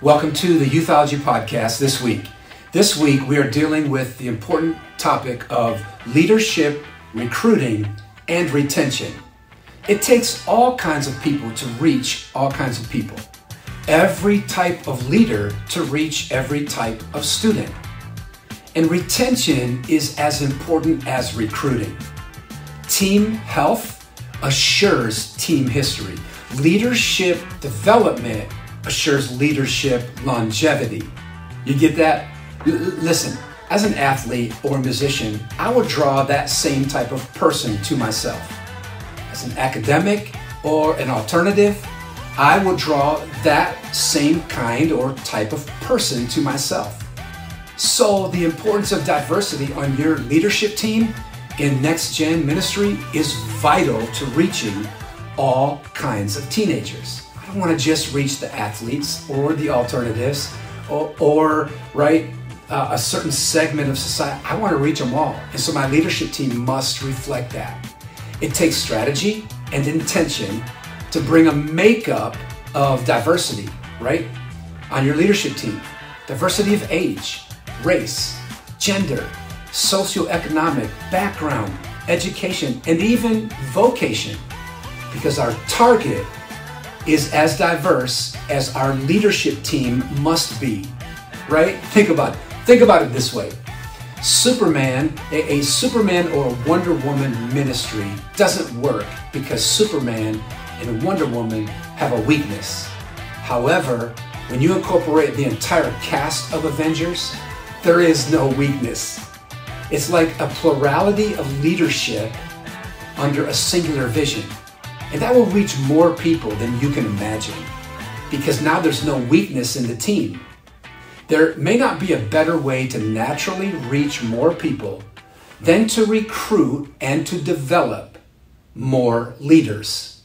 Welcome to the Youthology Podcast this week. This week we are dealing with the important topic of leadership, recruiting, and retention. It takes all kinds of people to reach all kinds of people. Every type of leader to reach every type of student. And retention is as important as recruiting. Team health assures team history. Leadership development assures leadership longevity. You get that? L- listen, as an athlete or musician, I would draw that same type of person to myself. As an academic or an alternative, I would draw that same kind or type of person to myself. So, the importance of diversity on your leadership team in Next Gen Ministry is vital to reaching all kinds of teenagers. I don't want to just reach the athletes or the alternatives or, or right, uh, a certain segment of society. I want to reach them all. And so my leadership team must reflect that. It takes strategy and intention to bring a makeup of diversity, right, on your leadership team. Diversity of age, race, gender, socioeconomic background, education, and even vocation. Because our target is as diverse as our leadership team must be, right? Think about it. Think about it this way. Superman, a, a, Superman or a Wonder Woman ministry doesn't work because Superman and Wonder Woman have a weakness. However, when you incorporate the entire cast of Avengers, there is no weakness. It's like a plurality of leadership under a singular vision. And that will reach more people than you can imagine because now there's no weakness in the team. There may not be a better way to naturally reach more people than to recruit and to develop more leaders.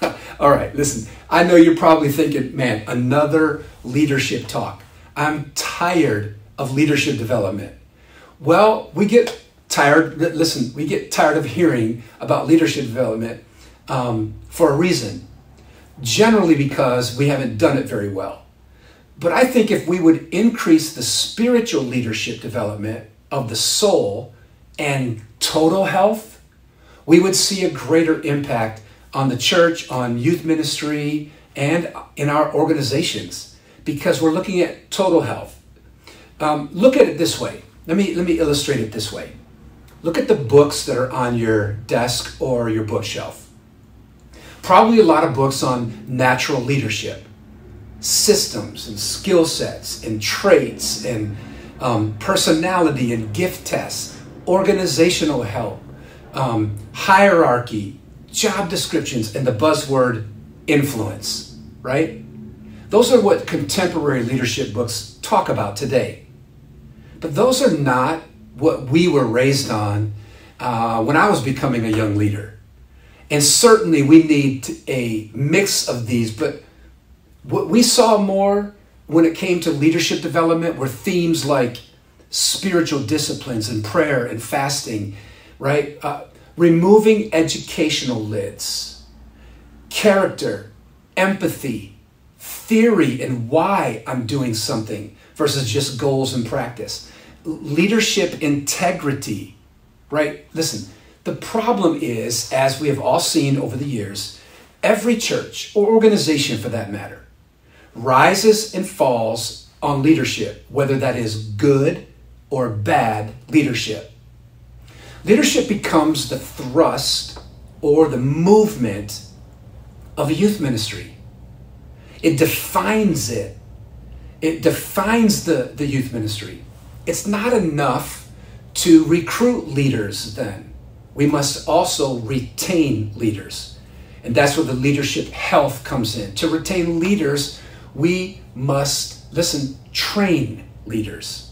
All right, listen, I know you're probably thinking, man, another leadership talk. I'm tired of leadership development. Well, we get tired, listen, we get tired of hearing about leadership development um, for a reason. Generally, because we haven't done it very well. But I think if we would increase the spiritual leadership development of the soul and total health, we would see a greater impact on the church, on youth ministry, and in our organizations because we're looking at total health. Um, look at it this way. Let me, let me illustrate it this way. Look at the books that are on your desk or your bookshelf probably a lot of books on natural leadership, systems and skill sets and traits and um, personality and gift tests, organizational help, um, hierarchy, job descriptions, and the buzzword influence, right? Those are what contemporary leadership books talk about today. But those are not what we were raised on uh, when I was becoming a young leader. And certainly we need a mix of these, but what we saw more when it came to leadership development were themes like spiritual disciplines and prayer and fasting, right? Uh, removing educational lids, character, empathy, theory, and why I'm doing something versus just goals and practice. Leadership integrity, right? Listen, the problem is, as we have all seen over the years, every church, or organization for that matter, rises and falls on leadership, whether that is good or bad leadership. Leadership becomes the thrust or the movement of a youth ministry. It defines it. It defines the, the youth ministry. It's not enough to recruit leaders then we must also retain leaders. And that's where the leadership health comes in. To retain leaders, we must, listen, train leaders.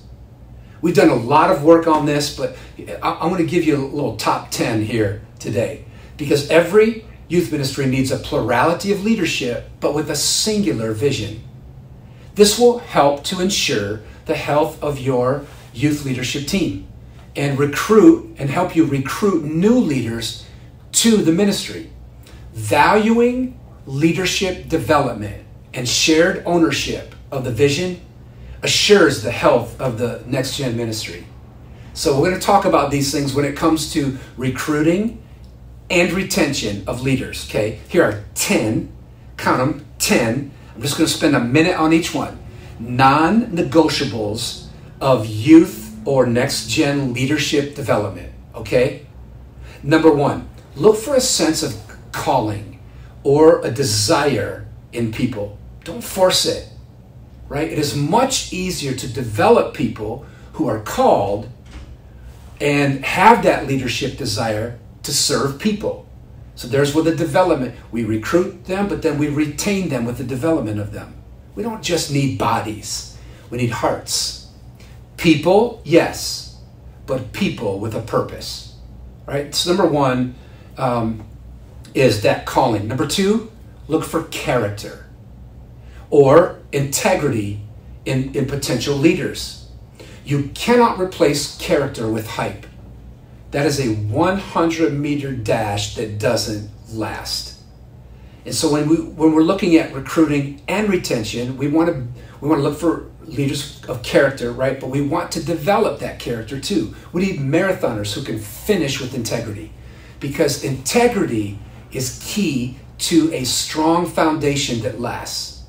We've done a lot of work on this, but I'm going to give you a little top 10 here today. Because every youth ministry needs a plurality of leadership, but with a singular vision. This will help to ensure the health of your youth leadership team and recruit and help you recruit new leaders to the ministry. Valuing leadership development and shared ownership of the vision assures the health of the next gen ministry. So, we're going to talk about these things when it comes to recruiting and retention of leaders. Okay, here are 10, count them, 10. I'm just going to spend a minute on each one. Non negotiables of youth or next gen leadership development. Okay, number one, look for a sense of calling or a desire in people. Don't force it, right? It is much easier to develop people who are called and have that leadership desire to serve people. So there's where the development, we recruit them, but then we retain them with the development of them. We don't just need bodies, we need hearts. People, yes, but people with a purpose. Right? So, number one um, is that calling. Number two, look for character or integrity in, in potential leaders. You cannot replace character with hype. That is a 100 meter dash that doesn't last. And so when we when we're looking at recruiting and retention, we want to we want to look for leaders of character, right? But we want to develop that character too. We need marathoners who can finish with integrity. Because integrity is key to a strong foundation that lasts.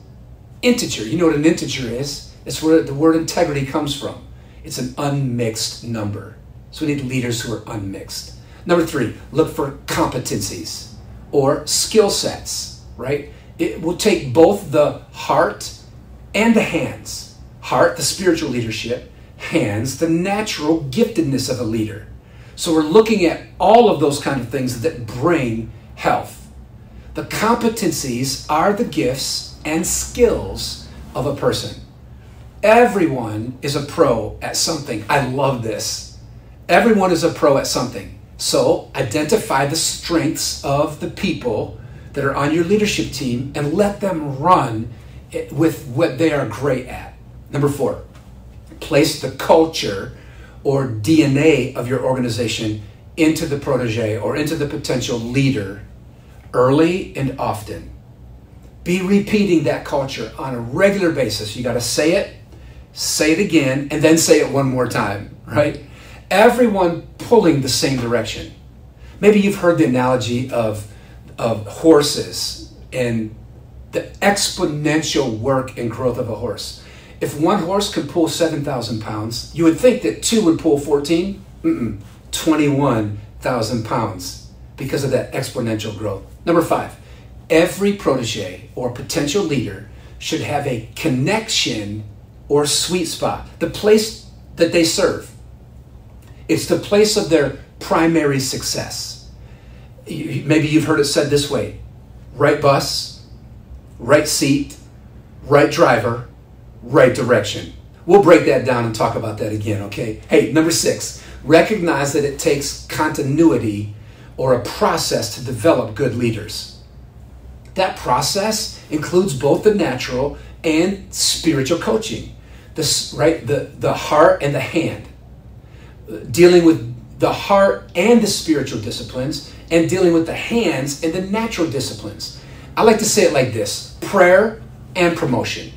Integer, you know what an integer is? It's where the word integrity comes from. It's an unmixed number. So we need leaders who are unmixed. Number three, look for competencies or skill sets, right? It will take both the heart and the hands. Heart, the spiritual leadership, hands, the natural giftedness of a leader. So we're looking at all of those kind of things that bring health. The competencies are the gifts and skills of a person. Everyone is a pro at something. I love this Everyone is a pro at something. So identify the strengths of the people that are on your leadership team and let them run with what they are great at. Number four, place the culture or DNA of your organization into the protege or into the potential leader early and often. Be repeating that culture on a regular basis. You got to say it, say it again, and then say it one more time, right? everyone pulling the same direction. Maybe you've heard the analogy of, of horses and the exponential work and growth of a horse. If one horse could pull 7,000 pounds, you would think that two would pull 14? Mm-mm, 21,000 pounds because of that exponential growth. Number five, every protege or potential leader should have a connection or sweet spot, the place that they serve. It's the place of their primary success. Maybe you've heard it said this way right bus, right seat, right driver, right direction. We'll break that down and talk about that again, okay? Hey, number six, recognize that it takes continuity or a process to develop good leaders. That process includes both the natural and spiritual coaching. This, right, the, the heart and the hand dealing with the heart and the spiritual disciplines, and dealing with the hands and the natural disciplines. I like to say it like this prayer and promotion,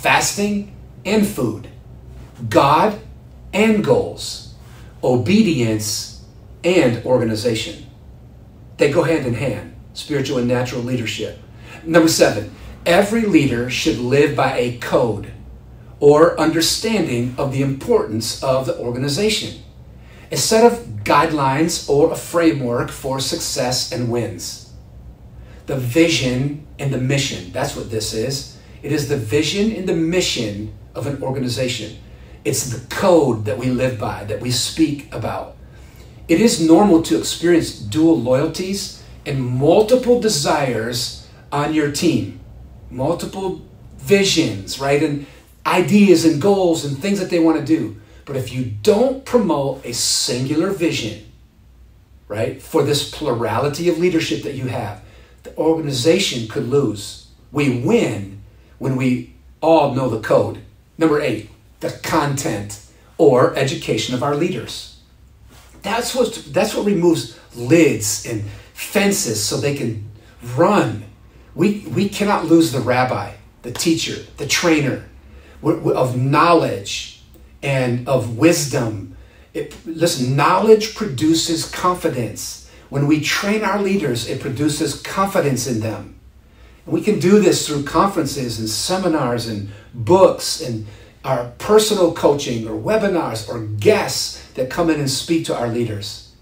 fasting and food, God and goals, obedience and organization. They go hand in hand, spiritual and natural leadership. Number seven, every leader should live by a code or understanding of the importance of the organization. A set of guidelines or a framework for success and wins. The vision and the mission. That's what this is. It is the vision and the mission of an organization. It's the code that we live by, that we speak about. It is normal to experience dual loyalties and multiple desires on your team, multiple visions, right? And ideas and goals and things that they want to do. But if you don't promote a singular vision, right, for this plurality of leadership that you have, the organization could lose. We win when we all know the code. Number eight, the content or education of our leaders. That's what, that's what removes lids and fences so they can run. We, we cannot lose the rabbi the teacher, the trainer of knowledge and of wisdom. It, listen, knowledge produces confidence. When we train our leaders, it produces confidence in them. We can do this through conferences and seminars and books and our personal coaching or webinars or guests that come in and speak to our leaders.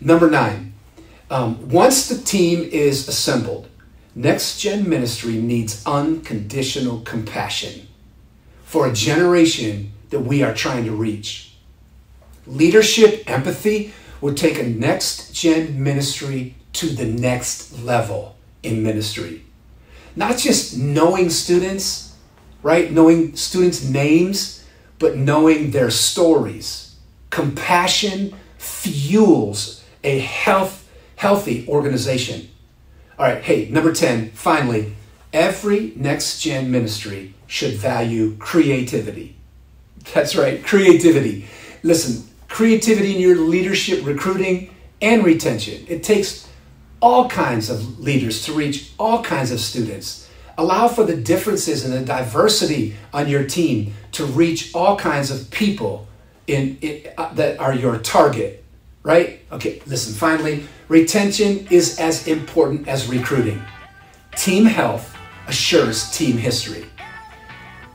Number nine, um, once the team is assembled, Next Gen Ministry needs unconditional compassion for a generation that we are trying to reach. Leadership empathy will take a next gen ministry to the next level in ministry. Not just knowing students, right? Knowing students' names, but knowing their stories. Compassion fuels a health, healthy organization. All right, hey, number 10, finally, every next gen ministry should value creativity. That's right, creativity. Listen, creativity in your leadership, recruiting, and retention. It takes all kinds of leaders to reach all kinds of students. Allow for the differences and the diversity on your team to reach all kinds of people in, in uh, that are your target, right? Okay, listen, finally, retention is as important as recruiting. Team health assures team history.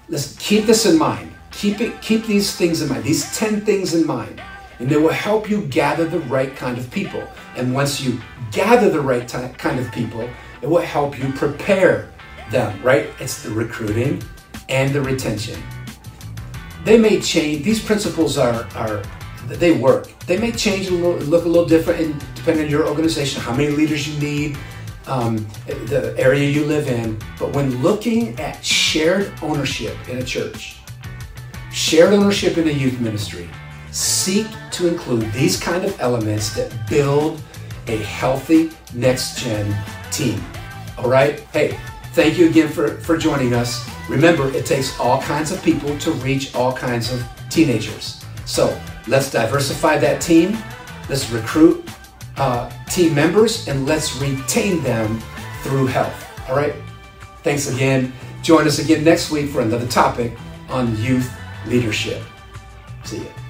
Let's keep this in mind. Keep it, keep these things in mind, these 10 things in mind, and they will help you gather the right kind of people. And once you gather the right t- kind of people, it will help you prepare them, right? It's the recruiting and the retention. They may change, these principles are, are they work. They may change a little, look a little different in, depending on your organization, how many leaders you need, um, the area you live in. But when looking at shared ownership in a church, shared ownership in a youth ministry, seek to include these kind of elements that build a healthy next gen team. All right? Hey, thank you again for, for joining us. Remember, it takes all kinds of people to reach all kinds of teenagers. So let's diversify that team. Let's recruit uh, team members and let's retain them through health. All right? Thanks again. Join us again next week for another topic on youth leadership. See you.